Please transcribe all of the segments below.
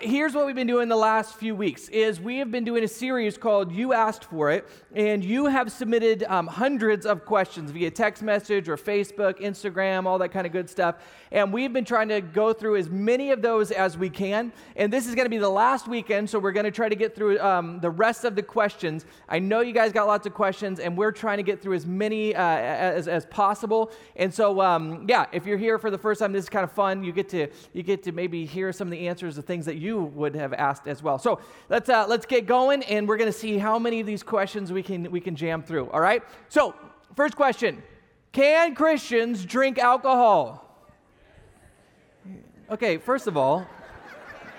here's what we've been doing the last few weeks is we have been doing a series called you asked for it and you have submitted um, hundreds of questions via text message or facebook instagram all that kind of good stuff. And we've been trying to go through as many of those as we can. And this is going to be the last weekend so we're going to try to get through um, the rest of the questions. I know you guys got lots of questions and we're trying to get through as many uh, as, as possible. And so um, yeah if you're here for the first time this is kind of fun. You get to you get to maybe hear some of the answers of things that you would have asked as well. So let's, uh, let's get going, and we're going to see how many of these questions we can, we can jam through. All right? So, first question Can Christians drink alcohol? Okay, first of all,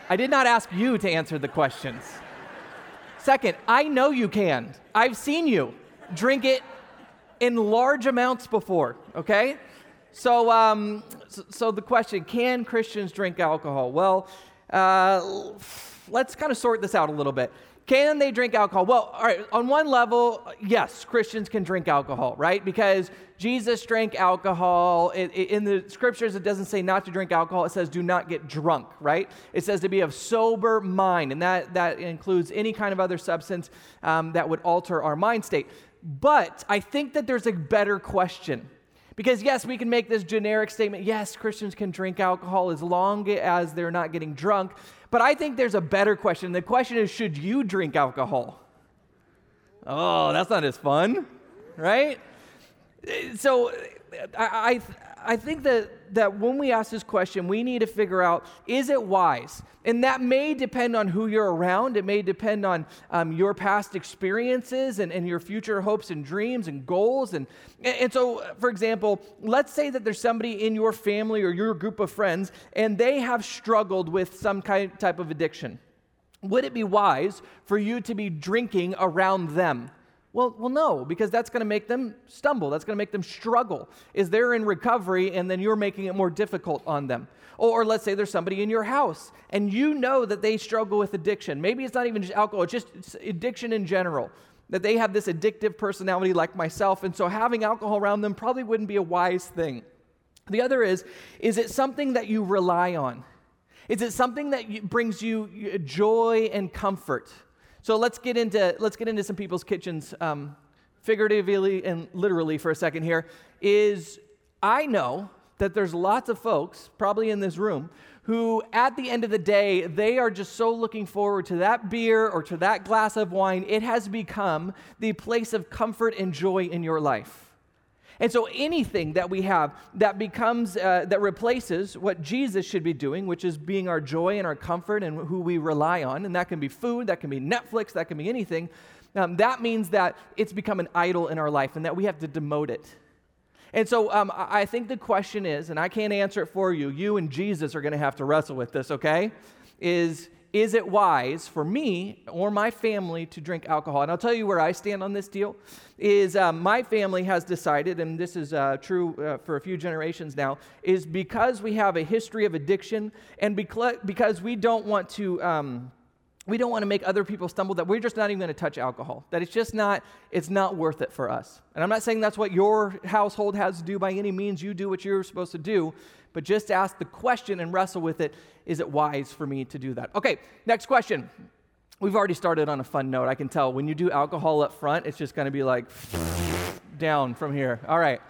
I did not ask you to answer the questions. Second, I know you can. I've seen you drink it in large amounts before, okay? So, um, so, so, the question can Christians drink alcohol? Well, uh, let's kind of sort this out a little bit. Can they drink alcohol? Well, all right, on one level, yes, Christians can drink alcohol, right? Because Jesus drank alcohol. In the scriptures, it doesn't say not to drink alcohol, it says do not get drunk, right? It says to be of sober mind, and that, that includes any kind of other substance um, that would alter our mind state. But I think that there's a better question. Because, yes, we can make this generic statement yes, Christians can drink alcohol as long as they're not getting drunk. But I think there's a better question. The question is should you drink alcohol? Oh, that's not as fun, right? So I, I, I think that that when we ask this question, we need to figure out is it wise? And that may depend on who you're around. It may depend on um, your past experiences and, and your future hopes and dreams and goals. And, and so, for example, let's say that there's somebody in your family or your group of friends and they have struggled with some kind type of addiction. Would it be wise for you to be drinking around them? Well, well, no, because that's going to make them stumble. That's going to make them struggle. Is they're in recovery and then you're making it more difficult on them. Or, or, let's say there's somebody in your house and you know that they struggle with addiction. Maybe it's not even just alcohol, it's just addiction in general. That they have this addictive personality like myself. And so having alcohol around them probably wouldn't be a wise thing. The other is, is it something that you rely on? Is it something that brings you joy and comfort? So let's get into let's get into some people's kitchens, um, figuratively and literally for a second. Here is I know that there's lots of folks, probably in this room, who at the end of the day they are just so looking forward to that beer or to that glass of wine. It has become the place of comfort and joy in your life. And so anything that we have that becomes, uh, that replaces what Jesus should be doing, which is being our joy and our comfort and who we rely on, and that can be food, that can be Netflix, that can be anything, um, that means that it's become an idol in our life and that we have to demote it. And so um, I think the question is, and I can't answer it for you, you and Jesus are going to have to wrestle with this, okay? Is is it wise for me or my family to drink alcohol? And I'll tell you where I stand on this deal. Is uh, my family has decided, and this is uh, true uh, for a few generations now, is because we have a history of addiction and because we don't want to. Um, we don't want to make other people stumble that we're just not even going to touch alcohol that it's just not it's not worth it for us and i'm not saying that's what your household has to do by any means you do what you're supposed to do but just ask the question and wrestle with it is it wise for me to do that? Okay, next question. We've already started on a fun note. I can tell when you do alcohol up front, it's just going to be like down from here. All right.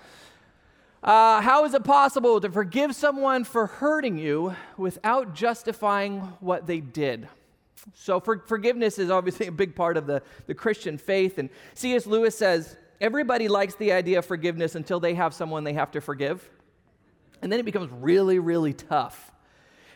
Uh, how is it possible to forgive someone for hurting you without justifying what they did? So, for, forgiveness is obviously a big part of the, the Christian faith. And C.S. Lewis says everybody likes the idea of forgiveness until they have someone they have to forgive. And then it becomes really, really tough.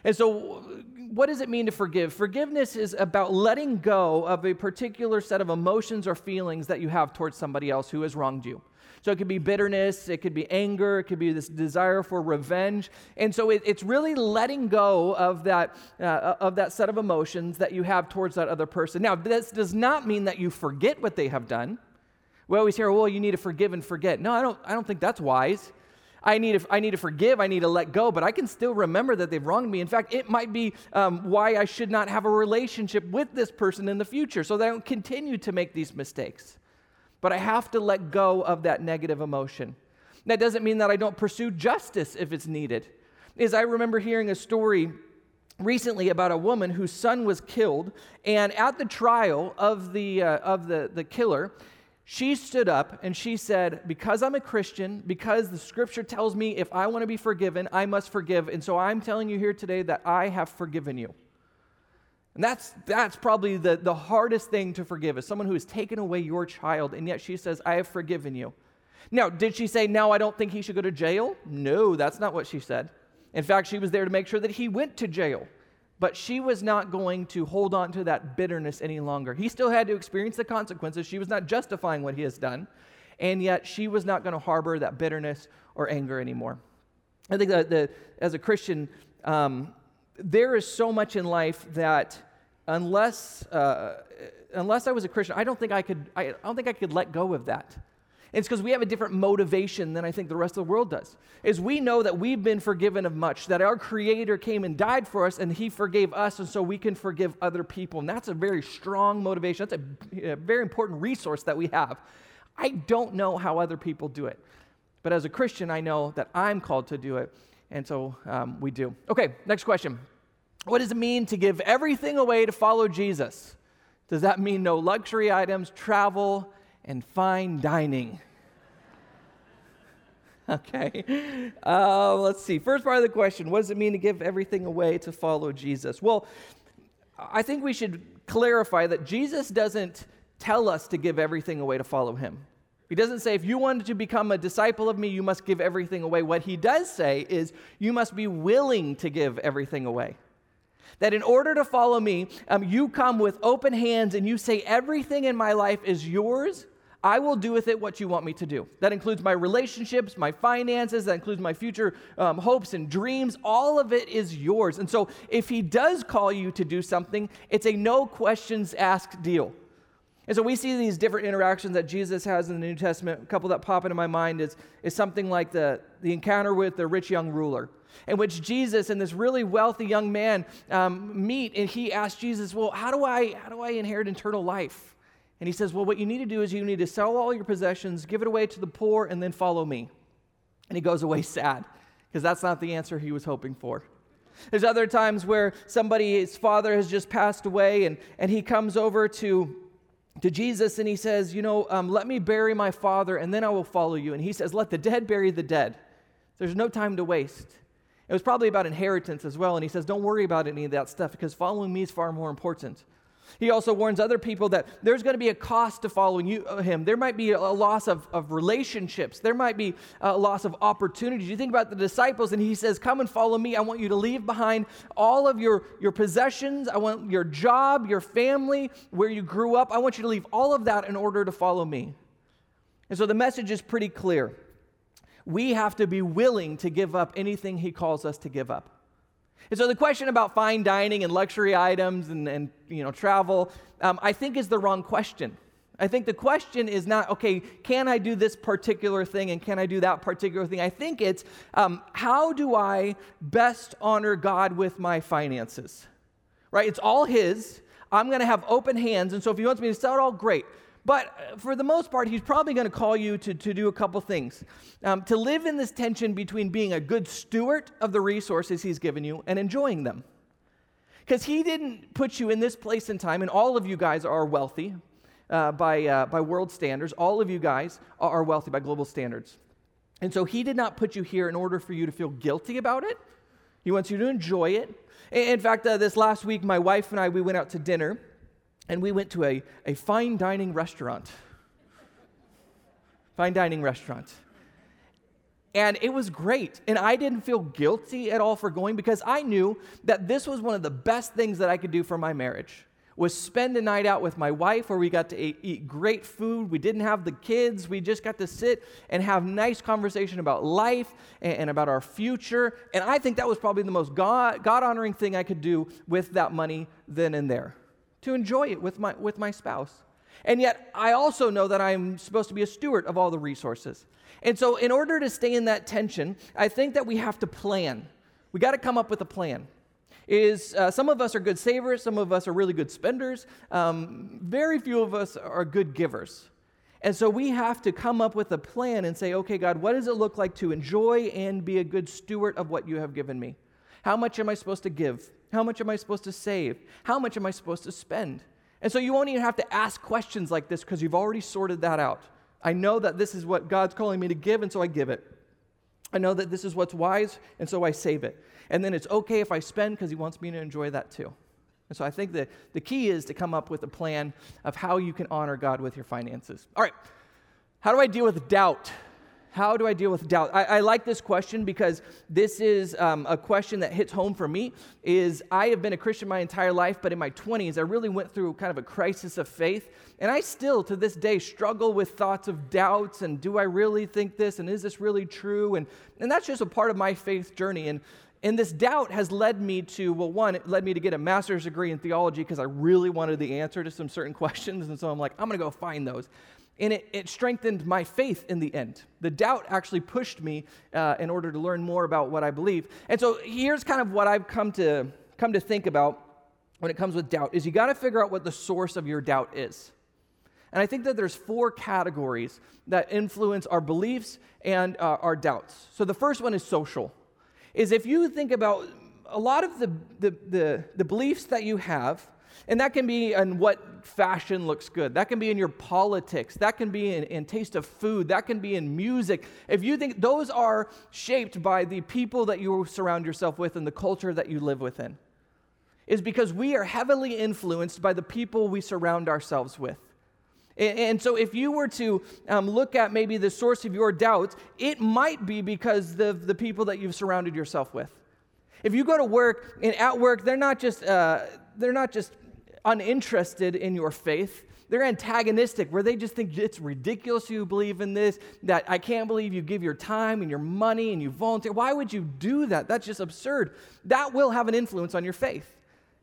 And so, what does it mean to forgive? Forgiveness is about letting go of a particular set of emotions or feelings that you have towards somebody else who has wronged you. So it could be bitterness, it could be anger, it could be this desire for revenge. And so it, it's really letting go of that, uh, of that set of emotions that you have towards that other person. Now, this does not mean that you forget what they have done. We always hear, well, you need to forgive and forget. No, I don't, I don't think that's wise. I need, to, I need to forgive, I need to let go, but I can still remember that they've wronged me. In fact, it might be um, why I should not have a relationship with this person in the future so that I don't continue to make these mistakes. But I have to let go of that negative emotion. That doesn't mean that I don't pursue justice if it's needed. Is I remember hearing a story recently about a woman whose son was killed, and at the trial of the, uh, of the, the killer, she stood up and she said, Because I'm a Christian, because the scripture tells me if I want to be forgiven, I must forgive. And so I'm telling you here today that I have forgiven you. And that's, that's probably the, the hardest thing to forgive is someone who has taken away your child, and yet she says, I have forgiven you. Now, did she say, Now I don't think he should go to jail? No, that's not what she said. In fact, she was there to make sure that he went to jail. But she was not going to hold on to that bitterness any longer. He still had to experience the consequences. She was not justifying what he has done. And yet, she was not going to harbor that bitterness or anger anymore. I think that the, as a Christian, um, there is so much in life that unless, uh, unless I was a Christian, I don't think I could, I, I don't think I could let go of that. It's because we have a different motivation than I think the rest of the world does. Is we know that we've been forgiven of much, that our Creator came and died for us, and He forgave us, and so we can forgive other people. And that's a very strong motivation. That's a, a very important resource that we have. I don't know how other people do it, but as a Christian, I know that I'm called to do it, and so um, we do. Okay, next question. What does it mean to give everything away to follow Jesus? Does that mean no luxury items, travel, and fine dining? okay. Uh, let's see. First part of the question What does it mean to give everything away to follow Jesus? Well, I think we should clarify that Jesus doesn't tell us to give everything away to follow him. He doesn't say, if you wanted to become a disciple of me, you must give everything away. What he does say is, you must be willing to give everything away. That in order to follow me, um, you come with open hands and you say, everything in my life is yours I will do with it what you want me to do. That includes my relationships, my finances, that includes my future um, hopes and dreams. All of it is yours. And so if he does call you to do something, it's a no questions asked deal. And so we see these different interactions that Jesus has in the New Testament. A couple that pop into my mind is, is something like the, the encounter with the rich young ruler, in which Jesus and this really wealthy young man um, meet, and he asks Jesus, Well, how do, I, how do I inherit eternal life? And he says, Well, what you need to do is you need to sell all your possessions, give it away to the poor, and then follow me. And he goes away sad because that's not the answer he was hoping for. There's other times where somebody, his father has just passed away, and, and he comes over to, to Jesus and he says, You know, um, let me bury my father, and then I will follow you. And he says, Let the dead bury the dead. There's no time to waste. It was probably about inheritance as well. And he says, Don't worry about any of that stuff because following me is far more important. He also warns other people that there's going to be a cost to following you, uh, him. There might be a loss of, of relationships. There might be a loss of opportunities. You think about the disciples, and he says, Come and follow me. I want you to leave behind all of your, your possessions. I want your job, your family, where you grew up. I want you to leave all of that in order to follow me. And so the message is pretty clear. We have to be willing to give up anything he calls us to give up. And so the question about fine dining and luxury items and, and you know, travel, um, I think is the wrong question. I think the question is not, okay, can I do this particular thing and can I do that particular thing? I think it's, um, how do I best honor God with my finances? Right? It's all His. I'm going to have open hands. And so if He wants me to sell it all, great. But uh, for the most part, he's probably going to call you to, to do a couple things. Um, to live in this tension between being a good steward of the resources he's given you and enjoying them. Because he didn't put you in this place and time, and all of you guys are wealthy uh, by, uh, by world standards. All of you guys are wealthy by global standards. And so he did not put you here in order for you to feel guilty about it. He wants you to enjoy it. In fact, uh, this last week, my wife and I, we went out to dinner and we went to a, a fine dining restaurant. Fine dining restaurant. And it was great. And I didn't feel guilty at all for going because I knew that this was one of the best things that I could do for my marriage was spend a night out with my wife where we got to eat, eat great food. We didn't have the kids. We just got to sit and have nice conversation about life and, and about our future. And I think that was probably the most God, God honoring thing I could do with that money then and there to enjoy it with my, with my spouse. And yet, I also know that I'm supposed to be a steward of all the resources. And so, in order to stay in that tension, I think that we have to plan. We got to come up with a plan. Is uh, some of us are good savers, some of us are really good spenders, um, very few of us are good givers. And so we have to come up with a plan and say, okay, God, what does it look like to enjoy and be a good steward of what you have given me? How much am I supposed to give? How much am I supposed to save? How much am I supposed to spend? And so you won't even have to ask questions like this because you've already sorted that out. I know that this is what God's calling me to give, and so I give it. I know that this is what's wise, and so I save it. And then it's okay if I spend because He wants me to enjoy that too. And so I think that the key is to come up with a plan of how you can honor God with your finances. All right, how do I deal with doubt? How do I deal with doubt? I, I like this question because this is um, a question that hits home for me. Is I have been a Christian my entire life, but in my 20s, I really went through kind of a crisis of faith, and I still, to this day, struggle with thoughts of doubts and do I really think this and is this really true? And and that's just a part of my faith journey. And and this doubt has led me to, well, one, it led me to get a master's degree in theology because I really wanted the answer to some certain questions. And so I'm like, I'm going to go find those. And it, it, strengthened my faith in the end. The doubt actually pushed me uh, in order to learn more about what I believe. And so here's kind of what I've come to, come to think about when it comes with doubt is you got to figure out what the source of your doubt is. And I think that there's four categories that influence our beliefs and uh, our doubts. So the first one is social. Is if you think about a lot of the, the, the, the beliefs that you have, and that can be in what fashion looks good. That can be in your politics. That can be in, in, taste of food. That can be in music. If you think those are shaped by the people that you surround yourself with and the culture that you live within, is because we are heavily influenced by the people we surround ourselves with. And, so, if you were to um, look at maybe the source of your doubts, it might be because of the people that you've surrounded yourself with. If you go to work and at work, they're not just, uh, they're not just uninterested in your faith. They're antagonistic, where they just think it's ridiculous you believe in this, that I can't believe you give your time and your money and you volunteer. Why would you do that? That's just absurd. That will have an influence on your faith.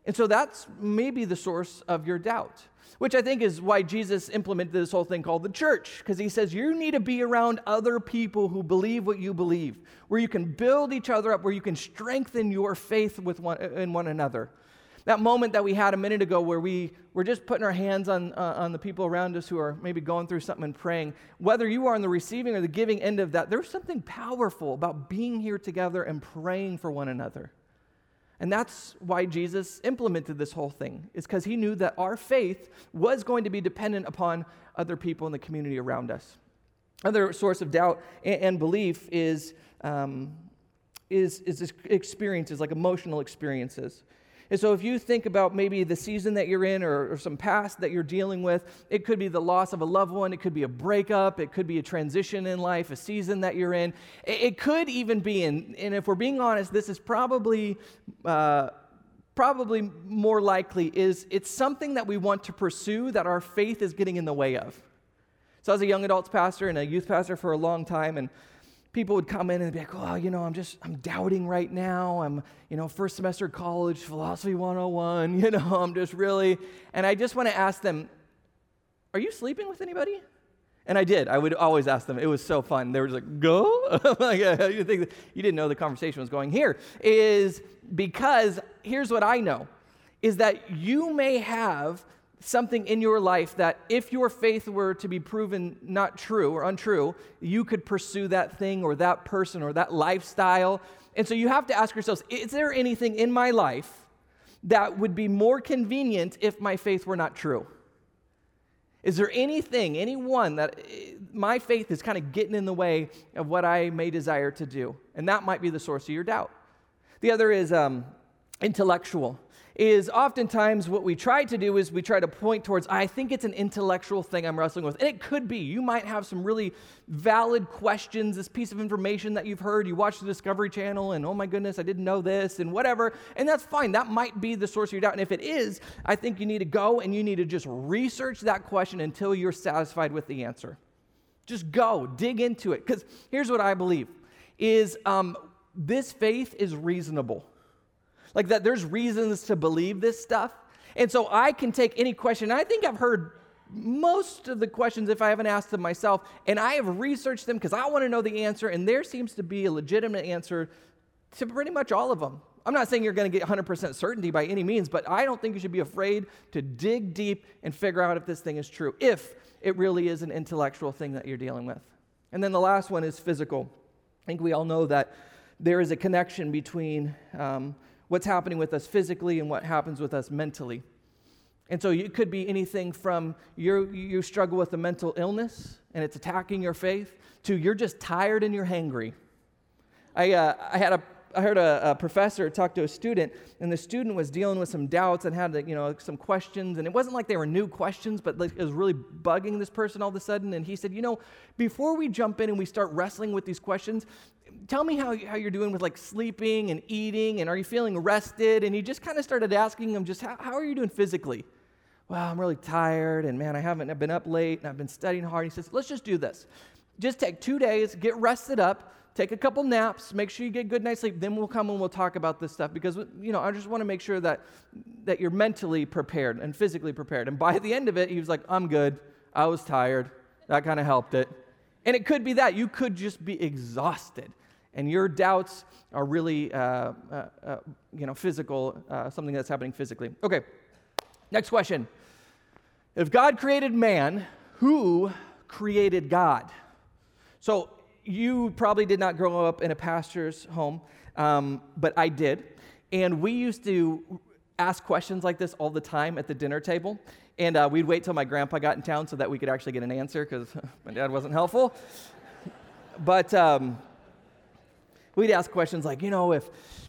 And so that's maybe the source of your doubt, which I think is why Jesus implemented this whole thing called the church, because he says you need to be around other people who believe what you believe, where you can build each other up, where you can strengthen your faith with one, in one another. That moment that we had a minute ago where we were just putting our hands on, uh, on the people around us who are maybe going through something and praying, whether you are on the receiving or the giving end of that, there's something powerful about being here together and praying for one another. And that's why Jesus implemented this whole thing, is because he knew that our faith was going to be dependent upon other people in the community around us. Another source of doubt and, and belief is, um, is, is experiences, like emotional experiences. And so, if you think about maybe the season that you're in or, or, some past that you're dealing with, it could be the loss of a loved one, it could be a breakup, it could be a transition in life, a season that you're in. It, it could even be, in, and if we're being honest, this is probably. Uh, probably more likely is it's something that we want to pursue that our faith is getting in the way of. So, I was a young adults pastor and a youth pastor for a long time, and people would come in and be like, oh, you know, I'm just, I'm doubting right now. I'm, you know, first semester college, philosophy 101, you know, I'm just really, and I just want to ask them, are you sleeping with anybody? And I did. I would always ask them. It was so fun. They were just like, go? like, you, think you didn't know the conversation was going here. Is because here's what I know is that you may have something in your life that if your faith were to be proven not true or untrue, you could pursue that thing or that person or that lifestyle. And so you have to ask yourselves is there anything in my life that would be more convenient if my faith were not true? Is there anything, anyone that eh, my faith is kind of getting in the way of what I may desire to do? And that might be the source of your doubt. The other is um, intellectual is oftentimes what we try to do is we try to point towards, I think it's an intellectual thing I'm wrestling with. And it could be. You might have some really valid questions, this piece of information that you've heard. You watch the Discovery Channel and, oh my goodness, I didn't know this and whatever. And that's fine. That might be the source of your doubt. And if it is, I think you need to go and you need to just research that question until you're satisfied with the answer. Just go, dig into it. Because here's what I believe is um, this faith is reasonable. Like that there's reasons to believe this stuff. And so I can take any question. I think I've heard most of the questions if I haven't asked them myself, and I have researched them because I want to know the answer, and there seems to be a legitimate answer to pretty much all of them. I'm not saying you're going to get 100% certainty by any means, but I don't think you should be afraid to dig deep and figure out if this thing is true, if it really is an intellectual thing that you're dealing with. And then the last one is physical. I think we all know that there is a connection between um, what's happening with us physically and what happens with us mentally. And so it could be anything from you you struggle with a mental illness and it's attacking your faith to you're just tired and you're hangry. I, uh, I had a I heard a, a, professor talk to a student, and the student was dealing with some doubts and had you know some questions, and it wasn't like they were new questions, but like it was really bugging this person all of a sudden. And he said, you know, before we jump in and we start wrestling with these questions, tell me how, how you're doing with like sleeping and eating, and are you feeling rested? And he just kind of started asking him, just how, how are you doing physically? Well, I'm really tired, and man, I haven't I've been up late, and I've been studying hard. He says, let's just do this. Just take two days, get rested up take a couple naps, make sure you get good night's sleep, then we'll come and we'll talk about this stuff because you know, I just want to make sure that that you're mentally prepared and physically prepared. And by the end of it, he was like, "I'm good. I was tired. That kind of helped it." And it could be that you could just be exhausted and your doubts are really uh, uh, uh, you know, physical, uh, something that's happening physically. Okay, next question. If God created man, who created God? So you probably did not grow up in a pastor's home, um, but I did. And we used to ask questions like this all the time at the dinner table. And uh, we'd wait till my grandpa got in town so that we could actually get an answer because my dad wasn't helpful. But um, we'd ask questions like, you know, if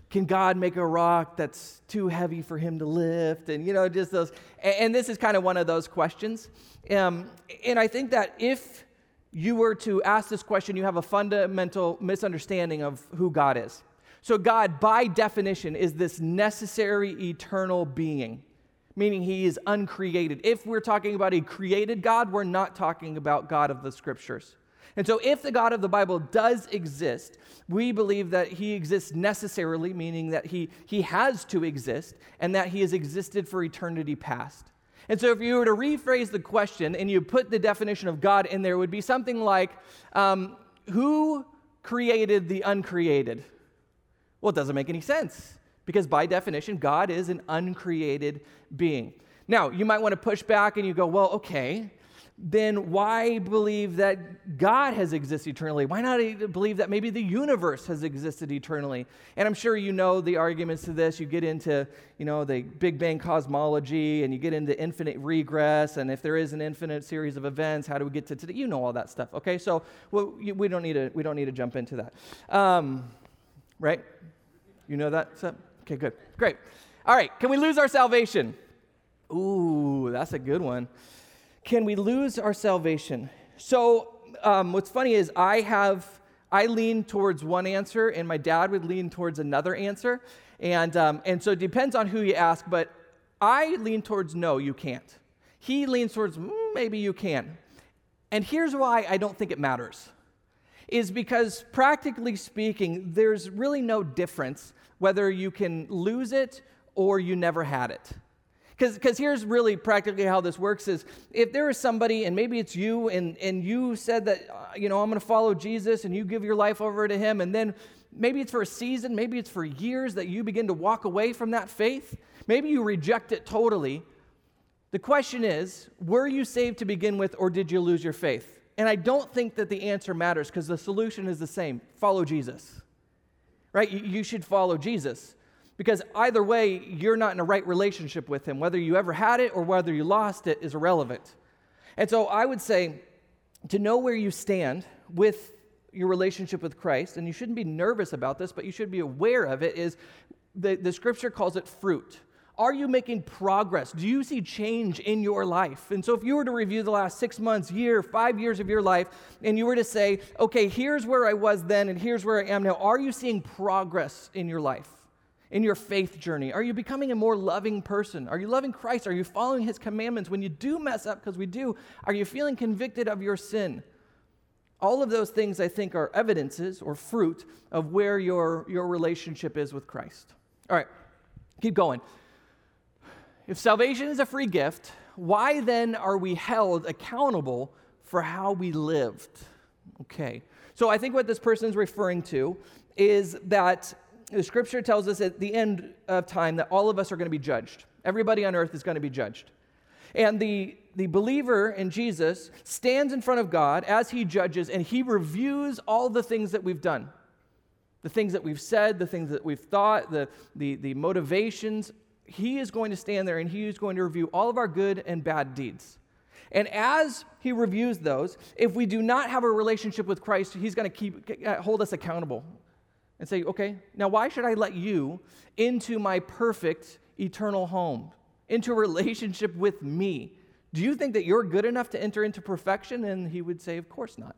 can God make a rock that's too heavy for him to lift? And, you know, just those. And, and this is kind of one of those questions. Um, and I think that if you were to ask this question, you have a fundamental misunderstanding of who God is. So, God, by definition, is this necessary eternal being, meaning he is uncreated. If we're talking about a created God, we're not talking about God of the scriptures. And so, if the God of the Bible does exist, we believe that he exists necessarily, meaning that he, he has to exist, and that he has existed for eternity past. And so, if you were to rephrase the question and you put the definition of God in there, it would be something like um, Who created the uncreated? Well, it doesn't make any sense because, by definition, God is an uncreated being. Now, you might want to push back and you go, Well, okay, then why believe that God has existed eternally? Why not believe that maybe the universe has existed eternally? And I'm sure you know the arguments to this. You get into, you know, the Big Bang cosmology and you get into infinite regress and if there is an infinite series of events, how do we get to today? You know all that stuff. Okay, so well, we don't need to we don't need to jump into that, um, right? You know that stuff? Okay, good, great. All right, can we lose our salvation? Ooh, that's a good one can we lose our salvation? So, um, what's funny is I have, I lean towards one answer, and my dad would lean towards another answer. And, um, and so it depends on who you ask, but I lean towards no, you can't. He leans towards mm, maybe you can. And here's why I don't think it matters is because practically speaking, there's really no difference whether you can lose it or you never had it. Because here's really practically how this works is if there is somebody, and maybe it's you, and, and you said that, uh, you know, I'm going to follow Jesus, and you give your life over to him, and then maybe it's for a season, maybe it's for years that you begin to walk away from that faith. Maybe you reject it totally. The question is, were you saved to begin with, or did you lose your faith? And I don't think that the answer matters because the solution is the same follow Jesus. Right? You should follow Jesus. Because either way, you're not in a right relationship with Him. Whether you ever had it or whether you lost it is irrelevant. And so I would say to know where you stand with your relationship with Christ, and you shouldn't be nervous about this, but you should be aware of it, is the, the scripture calls it fruit. Are you making progress? Do you see change in your life? And so, if you were to review the last six months, year, five years of your life, and you were to say, okay, here's where I was then, and here's where I am now, are you seeing progress in your life? in your faith journey? Are you becoming a more loving person? Are you loving Christ? Are you following his commandments? When you do mess up, because we do, are you feeling convicted of your sin? All of those things, I think, are evidences or fruit of where your, your relationship is with Christ. All right, keep going. If salvation is a free gift, why then are we held accountable for how we lived? Okay, so I think what this person is referring to is that the scripture tells us at the end of time that all of us are going to be judged. Everybody on earth is going to be judged. And the, the believer in Jesus stands in front of God as he judges and he reviews all the things that we've done. the things that we've said, the things that we've thought, the, the, the motivations. He is going to stand there and he is going to review all of our good and bad deeds. And as he reviews those, if we do not have a relationship with Christ, he's going to keep uh, hold us accountable and say, "Okay, now why should I let you into my perfect eternal home, into a relationship with me? Do you think that you're good enough to enter into perfection?" And he would say, "Of course not."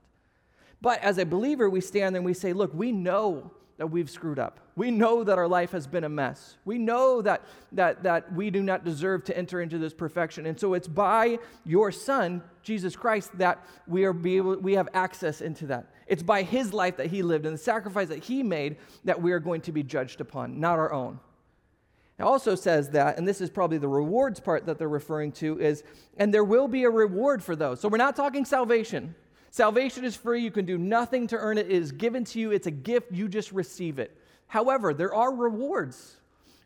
But as a believer, we stand there and we say, Look, we know that we've screwed up. We know that our life has been a mess. We know that, that, that we do not deserve to enter into this perfection. And so it's by your Son, Jesus Christ, that we, are be able, we have access into that. It's by his life that he lived and the sacrifice that he made that we are going to be judged upon, not our own. It also says that, and this is probably the rewards part that they're referring to, is, and there will be a reward for those. So we're not talking salvation. Salvation is free. You can do nothing to earn it. It is given to you. It's a gift. You just receive it. However, there are rewards.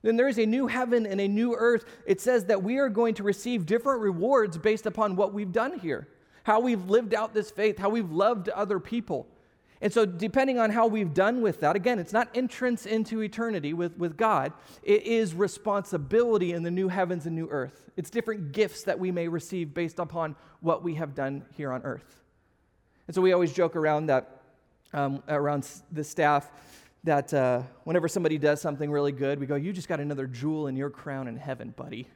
Then there is a new heaven and a new earth. It says that we are going to receive different rewards based upon what we've done here, how we've lived out this faith, how we've loved other people. And so, depending on how we've done with that, again, it's not entrance into eternity with, with God, it is responsibility in the new heavens and new earth. It's different gifts that we may receive based upon what we have done here on earth. And so we always joke around that, um, around the staff, that uh, whenever somebody does something really good, we go, You just got another jewel in your crown in heaven, buddy.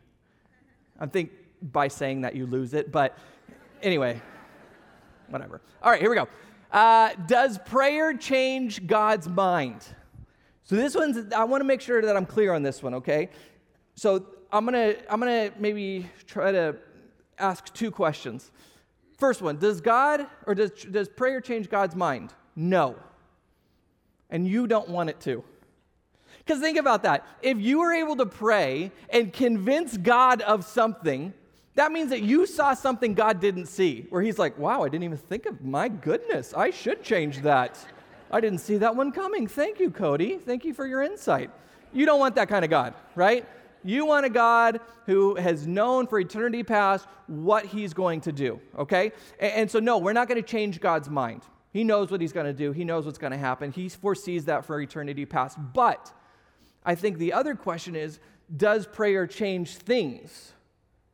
I think by saying that you lose it, but anyway, whatever. All right, here we go. Uh, does prayer change God's mind? So this one's, I want to make sure that I'm clear on this one, okay? So I'm gonna, I'm gonna maybe try to ask two questions. First one Does God or does, does prayer change God's mind? No. And you don't want it to. Because think about that. If you were able to pray and convince God of something, that means that you saw something God didn't see, where He's like, wow, I didn't even think of, my goodness, I should change that. I didn't see that one coming. Thank you, Cody. Thank you for your insight. You don't want that kind of God, right? You want a God who has known for eternity past what he's going to do, okay? And, and so, no, we're not going to change God's mind. He knows what he's going to do, he knows what's going to happen. He foresees that for eternity past. But I think the other question is does prayer change things?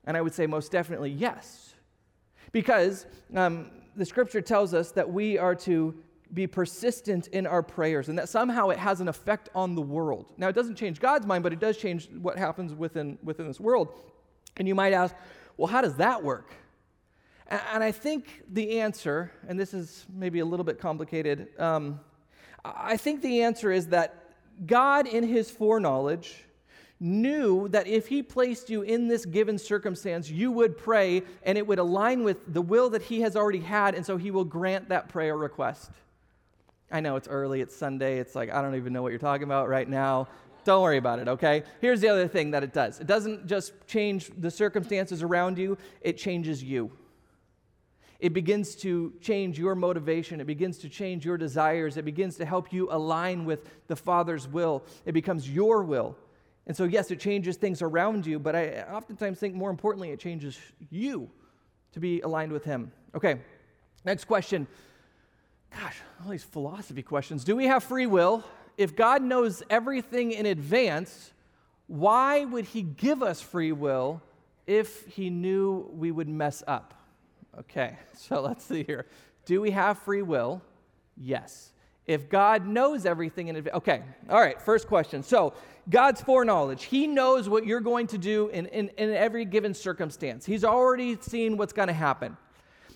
And I would say most definitely yes. Because um, the scripture tells us that we are to be persistent in our prayers and that somehow it has an effect on the world. Now, it doesn't change God's mind, but it does change what happens within, within this world. And you might ask, well, how does that work? And I think the answer, and this is maybe a little bit complicated, um, I think the answer is that God, in his foreknowledge, knew that if he placed you in this given circumstance, you would pray and it would align with the will that he has already had, and so he will grant that prayer request. I know it's early, it's Sunday, it's like, I don't even know what you're talking about right now. Don't worry about it, okay? Here's the other thing that it does it doesn't just change the circumstances around you, it changes you. It begins to change your motivation. It begins to change your desires. It begins to help you align with the Father's will. It becomes your will. And so, yes, it changes things around you, but I oftentimes think more importantly, it changes you to be aligned with Him. Okay, next question Gosh, all these philosophy questions. Do we have free will? If God knows everything in advance, why would He give us free will if He knew we would mess up? Okay, so let's see here. Do we have free will? Yes. If God knows everything in advance, okay, all right, first question. So, God's foreknowledge, He knows what you're going to do in, in, in every given circumstance. He's already seen what's going to happen.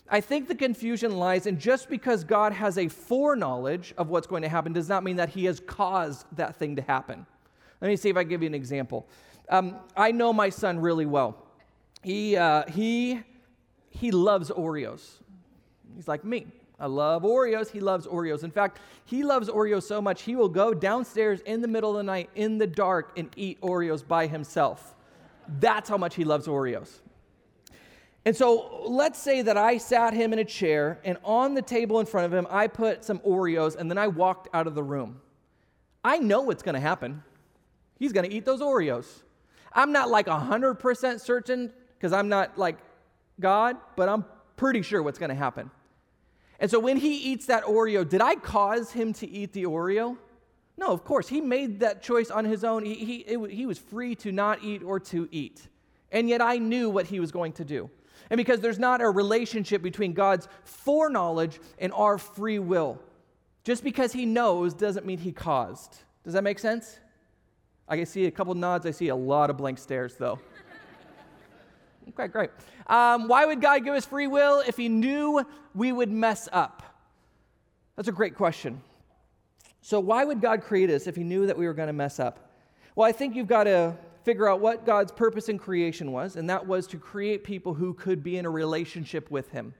I think the confusion lies in just because God has a foreknowledge of what's going to happen does not mean that He has caused that thing to happen. Let me see if I give you an example. Um, I know my son really well. He, uh, he, he loves Oreos. He's like me. I love Oreos. He loves Oreos. In fact, he loves Oreos so much, he will go downstairs in the middle of the night in the dark and eat Oreos by himself. That's how much he loves Oreos. And so let's say that I sat him in a chair, and on the table in front of him, I put some Oreos, and then I walked out of the room. I know what's going to happen. He's going to eat those Oreos. I'm not like 100% certain because I'm not like God, but I'm pretty sure what's going to happen. And so when he eats that Oreo, did I cause him to eat the Oreo? No, of course, he made that choice on his own. He, he, it, he was free to not eat or to eat. And yet I knew what he was going to do. And because there's not a relationship between God's foreknowledge and our free will. Just because he knows doesn't mean he caused. Does that make sense? I see a couple nods. I see a lot of blank stares, though. okay, great. Um, why would God give us free will if he knew we would mess up? That's a great question. So, why would God create us if he knew that we were going to mess up? Well, I think you've got to figure out what God's purpose in creation was, and that was to create people who could be in a relationship with him.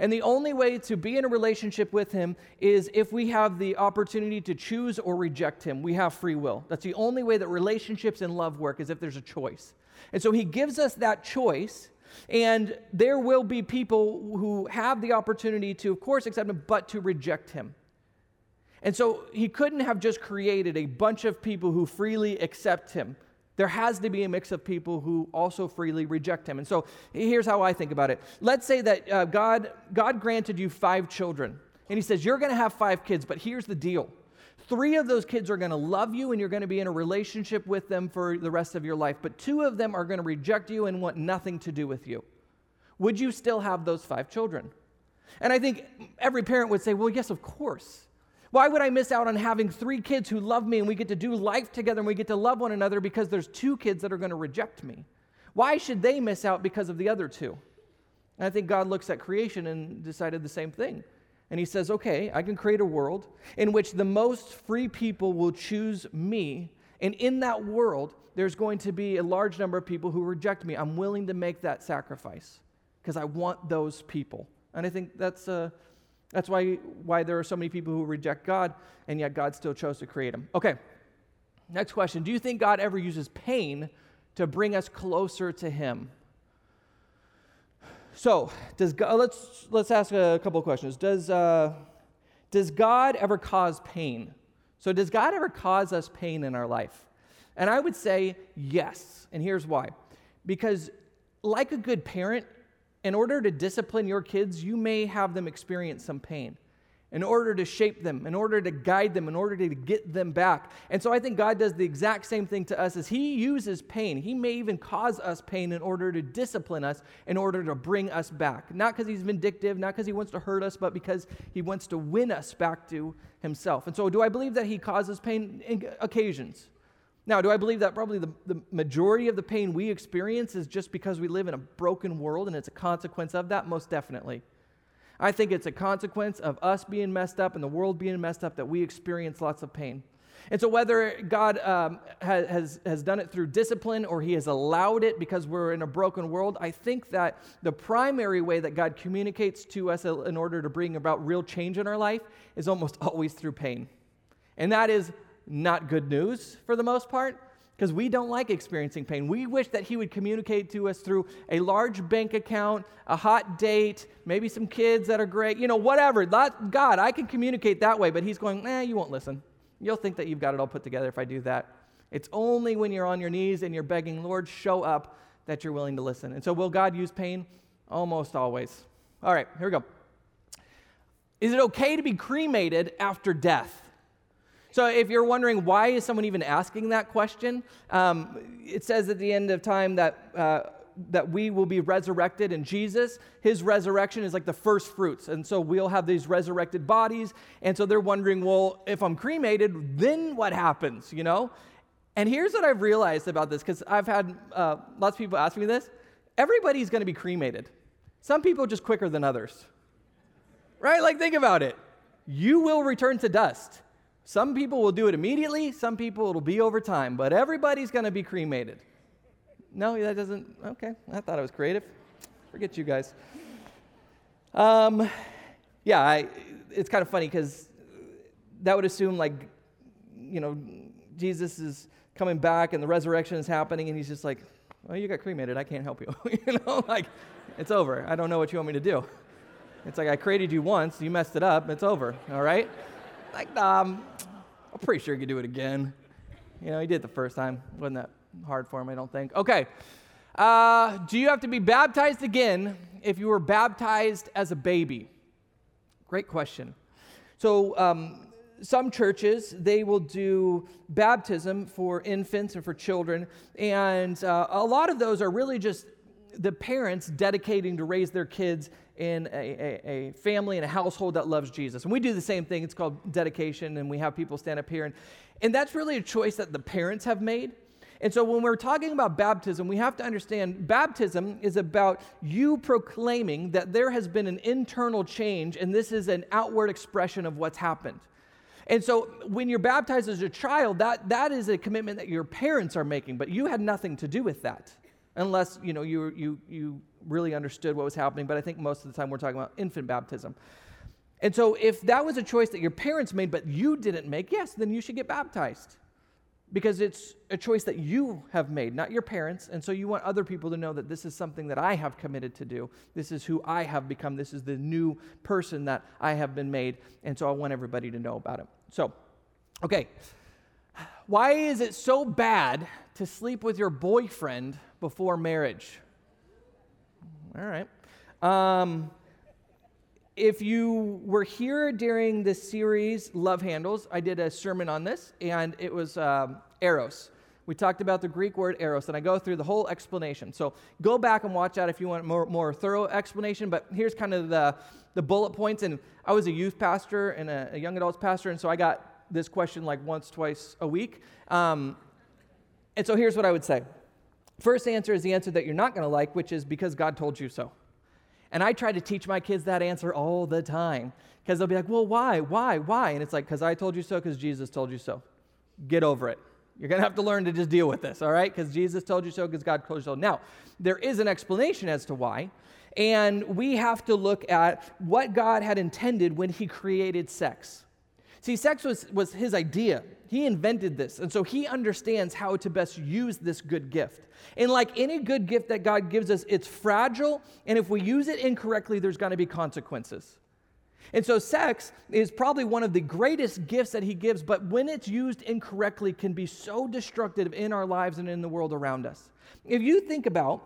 And the only way to be in a relationship with Him is if we have the opportunity to choose or reject Him. We have free will. That's the only way that relationships and love work, is if there's a choice. And so He gives us that choice. And there will be people who have the opportunity to, of course, accept him, but to reject him. And so he couldn't have just created a bunch of people who freely accept him there has to be a mix of people who also freely reject him. And so here's how I think about it. Let's say that uh, God, God granted you five children, and he says, You're going to have five kids, but here's the deal. Three of those kids are going to love you and you're going to be in a relationship with them for the rest of your life, but two of them are going to reject you and want nothing to do with you. Would you still have those five children? And I think every parent would say, Well, yes, of course. Why would I miss out on having three kids who love me and we get to do life together and we get to love one another because there's two kids that are going to reject me? Why should they miss out because of the other two? And I think God looks at creation and decided the same thing. And he says, okay, I can create a world in which the most free people will choose me. And in that world, there's going to be a large number of people who reject me. I'm willing to make that sacrifice because I want those people. And I think that's a, that's why, why there are so many people who reject God, and yet God still chose to create them. Okay, next question Do you think God ever uses pain to bring us closer to Him? So, does God, let's, let's ask a couple of questions. Does, uh, does God ever cause pain? So, does God ever cause us pain in our life? And I would say yes. And here's why. Because, like a good parent, in order to discipline your kids, you may have them experience some pain. In order to shape them, in order to guide them, in order to get them back. And so I think God does the exact same thing to us as He uses pain. He may even cause us pain in order to discipline us, in order to bring us back. Not because He's vindictive, not because He wants to hurt us, but because He wants to win us back to Himself. And so do I believe that He causes pain in occasions? Now, do I believe that probably the, the majority of the pain we experience is just because we live in a broken world and it's a consequence of that? Most definitely. I think it's a consequence of us being messed up and the world being messed up that we experience lots of pain. And so, whether God um, has, has, has done it through discipline or He has allowed it because we're in a broken world, I think that the primary way that God communicates to us in order to bring about real change in our life is almost always through pain. And that is not good news for the most part because we don't like experiencing pain. We wish that He would communicate to us through a large bank account, a hot date, maybe some kids that are great, you know, whatever. God, I can communicate that way, but He's going, eh, you won't listen. You'll think that you've got it all put together if I do that. It's only when you're on your knees and you're begging, Lord, show up, that you're willing to listen. And so, will God use pain? Almost always. All right, here we go. Is it okay to be cremated after death? So, if you're wondering why is someone even asking that question, um, it says at the end of time that. Uh, that we will be resurrected in Jesus. His resurrection is like the first fruits. And so we'll have these resurrected bodies. And so they're wondering, well, if I'm cremated, then what happens, you know? And here's what I've realized about this because I've had uh, lots of people ask me this. Everybody's going to be cremated. Some people just quicker than others. Right? Like, think about it. You will return to dust. Some people will do it immediately, some people it'll be over time, but everybody's going to be cremated. No, that doesn't. Okay, I thought I was creative. Forget you guys. Um, yeah, I, it's kind of funny because that would assume like, you know, Jesus is coming back and the resurrection is happening, and he's just like, "Well, you got cremated. I can't help you." you know, like it's over. I don't know what you want me to do. It's like I created you once, you messed it up. It's over. All right. Like, um, I'm pretty sure he could do it again. You know, he did it the first time. Wasn't that hard for him, I don't think. Okay. Uh, do you have to be baptized again if you were baptized as a baby? Great question. So, um, some churches, they will do baptism for infants and for children. And uh, a lot of those are really just the parents dedicating to raise their kids in a, a, a, family and a household that loves Jesus. And we do the same thing. It's called dedication, and we have people stand up here. And, and that's really a choice that the parents have made. And so when we're talking about baptism, we have to understand baptism is about you proclaiming that there has been an internal change, and this is an outward expression of what's happened. And so when you're baptized as a child, that, that is a commitment that your parents are making, but you had nothing to do with that unless you know you, you, you really understood what was happening but i think most of the time we're talking about infant baptism. And so if that was a choice that your parents made but you didn't make yes then you should get baptized. Because it's a choice that you have made not your parents. And so you want other people to know that this is something that i have committed to do. This is who i have become. This is the new person that i have been made. And so i want everybody to know about it. So okay. Why is it so bad to sleep with your boyfriend before marriage. All right. Um, if you were here during the series Love Handles, I did a sermon on this, and it was um, eros. We talked about the Greek word eros, and I go through the whole explanation. So go back and watch that if you want more, more thorough explanation. But here's kind of the, the bullet points. And I was a youth pastor and a, a young adults pastor, and so I got this question like once, twice a week. Um, and so here's what I would say First answer is the answer that you're not going to like, which is because God told you so. And I try to teach my kids that answer all the time because they'll be like, well, why? Why? Why? And it's like, because I told you so, because Jesus told you so. Get over it. You're going to have to learn to just deal with this, all right? Because Jesus told you so, because God told you so. Now, there is an explanation as to why. And we have to look at what God had intended when He created sex. See, sex was, was His idea. He invented this. And so he understands how to best use this good gift. And like any good gift that God gives us, it's fragile. And if we use it incorrectly, there's going to be consequences. And so sex is probably one of the greatest gifts that he gives, but when it's used incorrectly, can be so destructive in our lives and in the world around us. If you think about,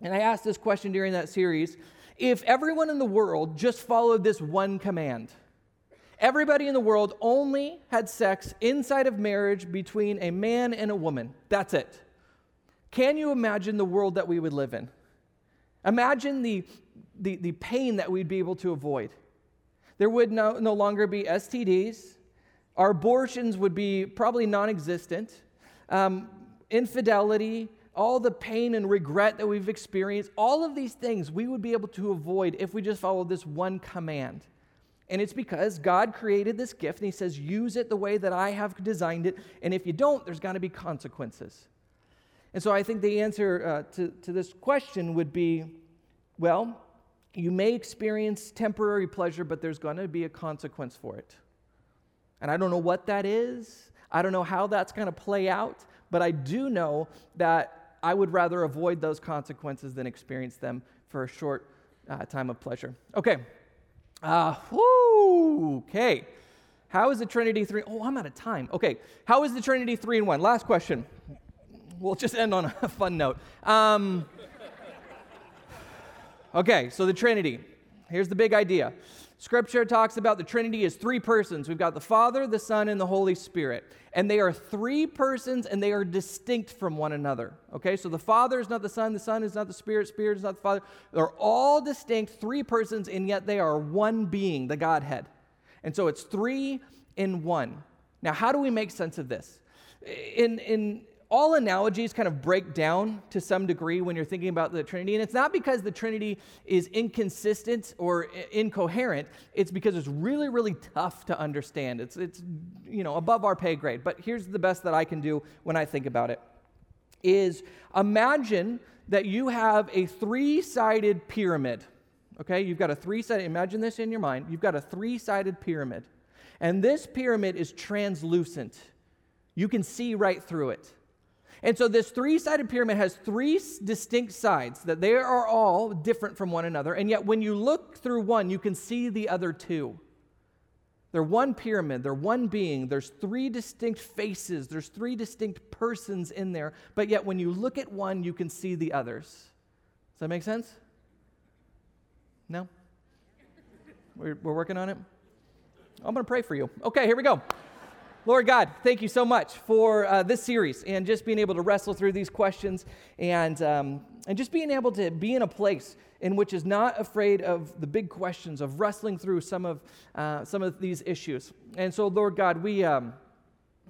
and I asked this question during that series, if everyone in the world just followed this one command, everybody in the world only had sex inside of marriage between a man and a woman. That's it. Can you imagine the world that we would live in? Imagine the, the, the pain that we'd be able to avoid. There would no, no longer be STDs. Our abortions would be probably non existent. Um, infidelity, all the pain and regret that we've experienced, all of these things we would be able to avoid if we just followed this one command. And it's because God created this gift and He says, use it the way that I have designed it. And if you don't, there's got to be consequences. And so I think the answer uh, to, to this question would be well, you may experience temporary pleasure, but there's going to be a consequence for it. And I don't know what that is. I don't know how that's going to play out, but I do know that I would rather avoid those consequences than experience them for a short uh, time of pleasure. Okay. Uh, Okay. How is the Trinity three? Oh, I'm out of time. Okay. How is the Trinity three in one? Last question. We'll just end on a fun note. Um, okay, so the Trinity. Here's the big idea. Scripture talks about the Trinity as three persons. We've got the Father, the Son, and the Holy Spirit. And they are three persons and they are distinct from one another. Okay, so the Father is not the Son, the Son is not the Spirit, Spirit is not the Father. They're all distinct, three persons, and yet they are one being, the Godhead. And so it's three in one. Now, how do we make sense of this? In, in all analogies kind of break down to some degree when you're thinking about the Trinity. And it's not because the Trinity is inconsistent or incoherent, it's because it's really, really tough to understand. It's, it's you know, above our pay grade. But here's the best that I can do when I think about it is imagine that you have a three-sided pyramid. Okay, you've got a three sided, imagine this in your mind. You've got a three sided pyramid. And this pyramid is translucent. You can see right through it. And so this three sided pyramid has three distinct sides that they are all different from one another. And yet, when you look through one, you can see the other two. They're one pyramid, they're one being. There's three distinct faces, there's three distinct persons in there. But yet, when you look at one, you can see the others. Does that make sense? No? We're, we're working on it? I'm going to pray for you. Okay, here we go. Lord God, thank you so much for uh, this series and just being able to wrestle through these questions and, um, and just being able to be in a place in which is not afraid of the big questions of wrestling through some of, uh, some of these issues. And so, Lord God, we, um,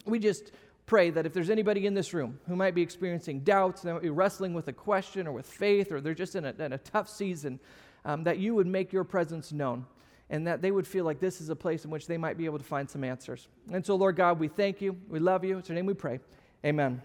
we just pray that if there's anybody in this room who might be experiencing doubts, they might be wrestling with a question or with faith, or they're just in a, in a tough season, um, that you would make your presence known and that they would feel like this is a place in which they might be able to find some answers. And so, Lord God, we thank you. We love you. It's your name we pray. Amen.